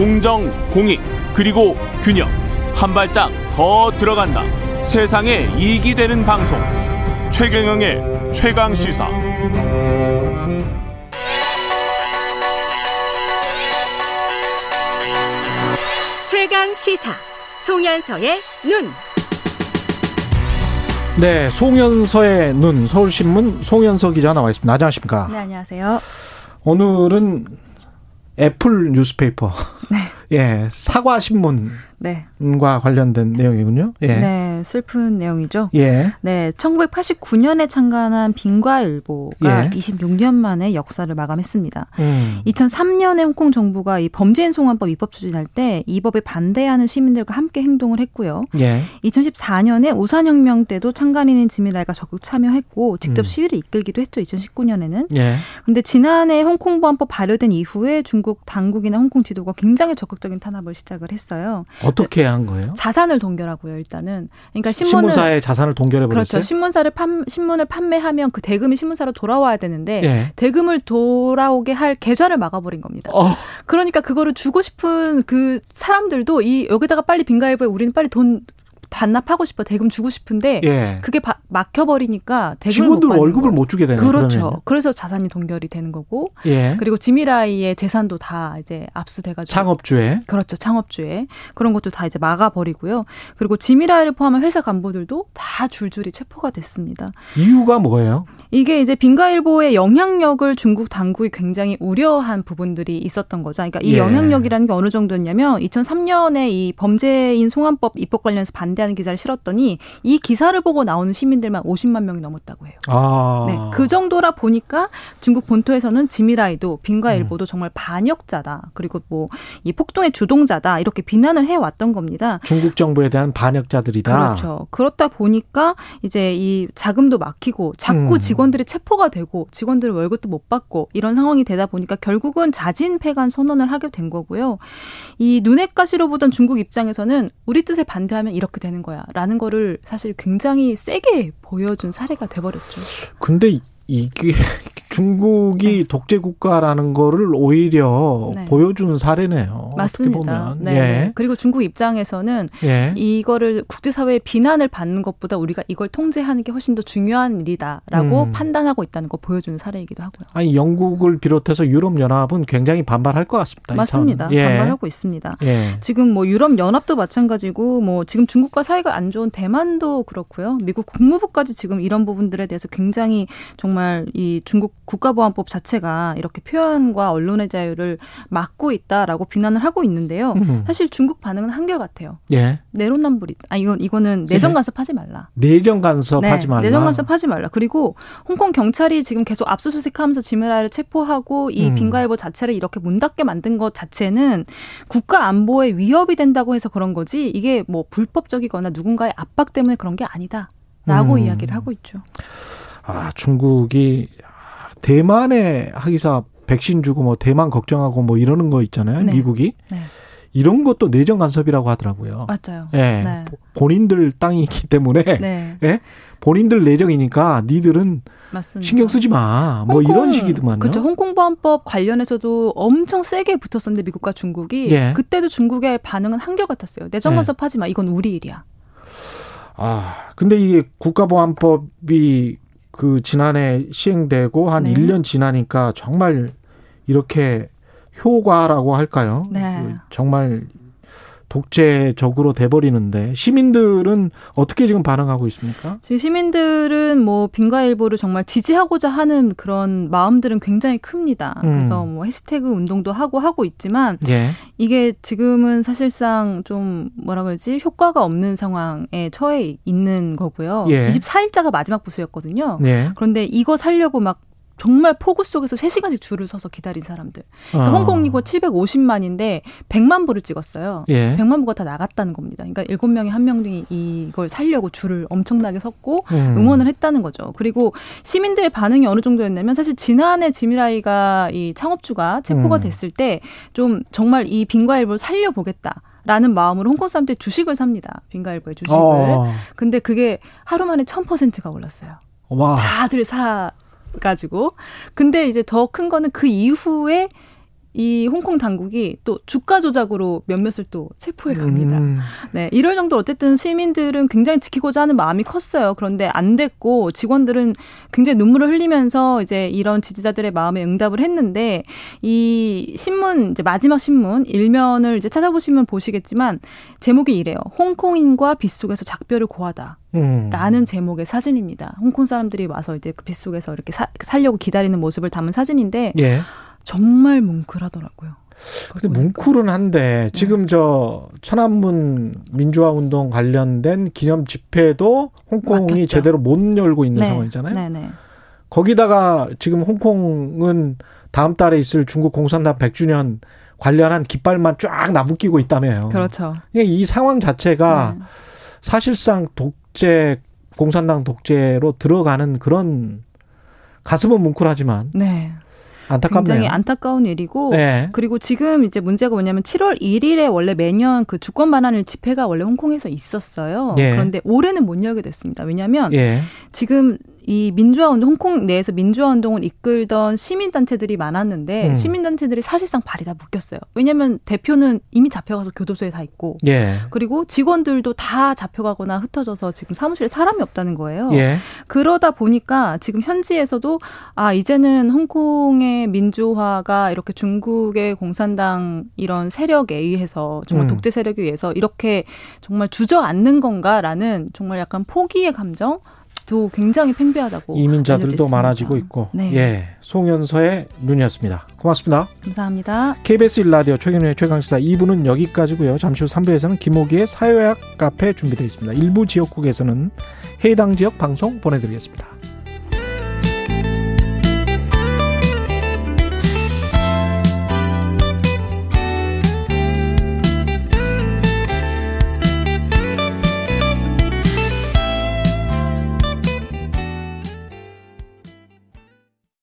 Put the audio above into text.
공정, 공익, 그리고 균형. 한 발짝 더 들어간다. 세상에 이익이 되는 방송. 최경영의 최강 시사. 최강 시사. 송현서의 눈. 네, 송현서의 눈 서울신문 송현서 기자 나와 있습니다. 안녕하십니까? 네, 안녕하세요. 오늘은 apple newspaper. 네. 예, 사과 신문 네. 과 관련된 내용이군요. 예. 네, 슬픈 내용이죠. 예. 네, 1989년에 창간한 빈과일보가 예. 26년 만에 역사를 마감했습니다. 음. 2003년에 홍콩 정부가 이 범죄인 송환법 입법 추진할 때 이 법에 반대하는 시민들과 함께 행동을 했고요. 예. 2014년에 우산혁명 때도 창간인인 지미라이가 적극 참여했고 직접 음. 시위를 이끌기도 했죠. 2019년에는. 예. 근데 지난해 홍콩 보안법 발효된 이후에 중국 당국이나 홍콩 지도가 굉장히 적극적인 탄압을 시작을 했어요. 어떻게 한 거예요? 자산을 동결하고요, 일단은. 그러니까 신문을 신문사의 자산을 동결해 버렸어요. 그렇죠. 신문사를 판, 신문을 판매하면 그 대금이 신문사로 돌아와야 되는데 예. 대금을 돌아오게 할 계좌를 막아버린 겁니다. 어, 그러니까 그거를 주고 싶은 그 사람들도 이 여기다가 빨리 빈가일보에 우리는 빨리 돈 반납하고 싶어 대금 주고 싶은데 예. 그게 바- 막혀버리니까 대금을 직원들 못 월급을 거예요. 못 주게 되네. 그렇죠. 그러면. 그래서 자산이 동결이 되는 거고 예. 그리고 지미라이의 재산도 다 이제 압수돼가지고 창업주에 그렇죠. 창업주에 그런 것도 다 이제 막아버리고요. 그리고 지미라이를 포함한 회사 간부들도 다 줄줄이 체포가 됐습니다. 이유가 뭐예요? 이게 이제 빈가일보의 영향력을 중국 당국이 굉장히 우려한 부분들이 있었던 거죠. 그러니까 이 예. 영향력이라는 게 어느 정도였냐면 2003년에 이 범죄인 송환법 입법 관련해서 반대 하는 기사를 실었더니 이 기사를 보고 나오는 시민들만 50만 명이 넘었다고 해요. 아. 네, 그 정도라 보니까 중국 본토에서는 지미라이도 음. 빈과일보도 정말 반역자다. 그리고 뭐 이 폭동의 주동자다. 이렇게 비난을 해 왔던 겁니다. 중국 정부에 대한 반역자들이다. 그렇죠. 그렇다 보니까 이제 이 자금도 막히고 자꾸 음. 직원들이 체포가 되고 직원들 월급도 못 받고 이런 상황이 되다 보니까 결국은 자진 폐간 선언을 하게 된 거고요. 이 눈엣 가시로 보던 중국 입장에서는 우리 뜻에 반대하면 이렇게 되는 거야 라는 거를 사실 굉장히 세게 보여준 사례가 돼버렸죠. 근데 이게 중국이 독재 국가라는 거를 오히려 네. 보여주는 사례네요. 맞습니다. 네. 예. 그리고 중국 입장에서는 예. 이거를 국제사회의 비난을 받는 것보다 우리가 이걸 통제하는 게 훨씬 더 중요한 일이다라고 음. 판단하고 있다는 거 보여주는 사례이기도 하고요. 아니 영국을 비롯해서 유럽 연합은 굉장히 반발할 것 같습니다. 이 맞습니다. 예. 반발하고 있습니다. 예. 지금 뭐 유럽 연합도 마찬가지고 뭐 지금 중국과 사이가 안 좋은 대만도 그렇고요. 미국 국무부까지 지금 이런 부분들에 대해서 굉장히 정말 이 중국 국가보안법 자체가 이렇게 표현과 언론의 자유를 막고 있다라고 비난을 하고 있는데요. 음. 사실 중국 반응은 한결 같아요. 예. 내로남불이 아 이건 이거는 내정 간섭하지 말라. 내정 간섭하지 말라. 네, 내정 간섭하지 말라. 그리고 홍콩 경찰이 지금 계속 압수수색하면서 지메라를 체포하고 이 음. 빈과일보 자체를 이렇게 문 닫게 만든 것 자체는 국가 안보에 위협이 된다고 해서 그런 거지 이게 뭐 불법적이거나 누군가의 압박 때문에 그런 게 아니다라고 음. 이야기를 하고 있죠. 아, 중국이 대만에 하기사 백신 주고 뭐 대만 걱정하고 뭐 이러는 거 있잖아요. 네. 미국이. 네. 이런 것도 내정 간섭이라고 하더라고요. 맞아요. 예. 네. 보- 본인들 땅이기 때문에 네, 예? 본인들 내정이니까 니들은 맞습니다. 신경 쓰지 마. 뭐 홍콩, 이런 식이더만요. 그렇죠. 홍콩 보안법 관련해서도 엄청 세게 붙었었는데 미국과 중국이 예. 그때도 중국의 반응은 한결 같았어요. 내정 예. 간섭하지 마. 이건 우리 일이야. 아, 근데 이게 국가보안법이 그 지난해 시행되고 한 네. 1년 지나니까 정말 이렇게 효과라고 할까요? 네. 그 정말 독재적으로 돼버리는데 시민들은 어떻게 지금 반응하고 있습니까? 지금 시민들은 뭐 빈과일보를 정말 지지하고자 하는 그런 마음들은 굉장히 큽니다. 음. 그래서 뭐 해시태그 운동도 하고 하고 있지만 예. 이게 지금은 사실상 좀 뭐라 그러지 효과가 없는 상황에 처해 있는 거고요. 예. 24일자가 마지막 부수였거든요. 예. 그런데 이거 살려고 막 정말 폭우 속에서 3시간씩 줄을 서서 기다린 사람들. 그러니까 어. 홍콩 이거 750만인데 100만 부를 찍었어요. 예. 100만 부가 다 나갔다는 겁니다. 그러니까 7명이 한 명이 이걸 살려고 줄을 엄청나게 섰고 음. 응원을 했다는 거죠. 그리고 시민들의 반응이 어느 정도였냐면 사실 지난해 지미라이가 이 창업주가 체포가 음. 됐을 때 좀 정말 이 빈과일보를 살려보겠다. 라는 마음으로 홍콩 사람들이 주식을 삽니다. 빈과일보의 주식을. 어. 근데 그게 하루 만에 1000%가 올랐어요. 와. 다들 사 가지고. 근데 이제 더 큰 거는 그 이후에 이 홍콩 당국이 또 주가 조작으로 몇몇을 또 체포해 갑니다. 음. 네, 이럴 정도로 어쨌든 시민들은 굉장히 지키고자 하는 마음이 컸어요. 그런데 안 됐고 직원들은 굉장히 눈물을 흘리면서 이제 이런 지지자들의 마음에 응답을 했는데 이 신문 이제 마지막 신문 일면을 이제 찾아보시면 보시겠지만 제목이 이래요. 홍콩인과 빗속에서 작별을 고하다. 음. 라는 제목의 사진입니다. 홍콩 사람들이 와서 이제 그 빗속에서 이렇게 사, 살려고 기다리는 모습을 담은 사진인데 예. 정말 뭉클하더라고요. 근데 뭉클은 한데 지금 저 천안문 민주화 운동 관련된 기념 집회도 홍콩이 막혔죠. 제대로 못 열고 있는 상황이잖아요. 네 네. 거기다가 지금 홍콩은 다음 달에 있을 중국 공산당 100주년 관련한 깃발만 쫙 나부끼고 있다며요. 그렇죠. 이 상황 자체가 네. 사실상 독재 공산당 독재로 들어가는 그런 가슴은 뭉클하지만 네. 안타깝네요. 굉장히 안타까운 일이고 네. 그리고 지금 이제 문제가 뭐냐면 7월 1일에 원래 매년 그 주권 반환일 집회가 원래 홍콩에서 있었어요. 예. 그런데 올해는 못 열게 됐습니다. 왜냐하면 예. 지금 이 민주화 운동 홍콩 내에서 민주화 운동을 이끌던 시민 단체들이 많았는데 음. 시민 단체들이 사실상 발이 다 묶였어요. 왜냐하면 대표는 이미 잡혀가서 교도소에 다 있고 예. 그리고 직원들도 다 잡혀가거나 흩어져서 지금 사무실에 사람이 없다는 거예요. 예. 그러다 보니까 지금 현지에서도 아 이제는 홍콩의 민주화가 이렇게 중국의 공산당 이런 세력에 의해서 정말 음. 독재 세력에 의해서 이렇게 정말 주저앉는 건가라는 정말 약간 포기의 감정 도 굉장히 팽배하다고 이민자들도. 많아지고 있고. 네. 예. 송현서의 눈이었습니다. 고맙습니다. 감사합니다. KBS 일라디오 최경련의 최강시사 2부는 여기까지고요. 잠시 후 3부에서는 김호기의 사회학 카페 준비되어 있습니다. 일부 지역국에서는 해당 지역 방송 보내드리겠습니다.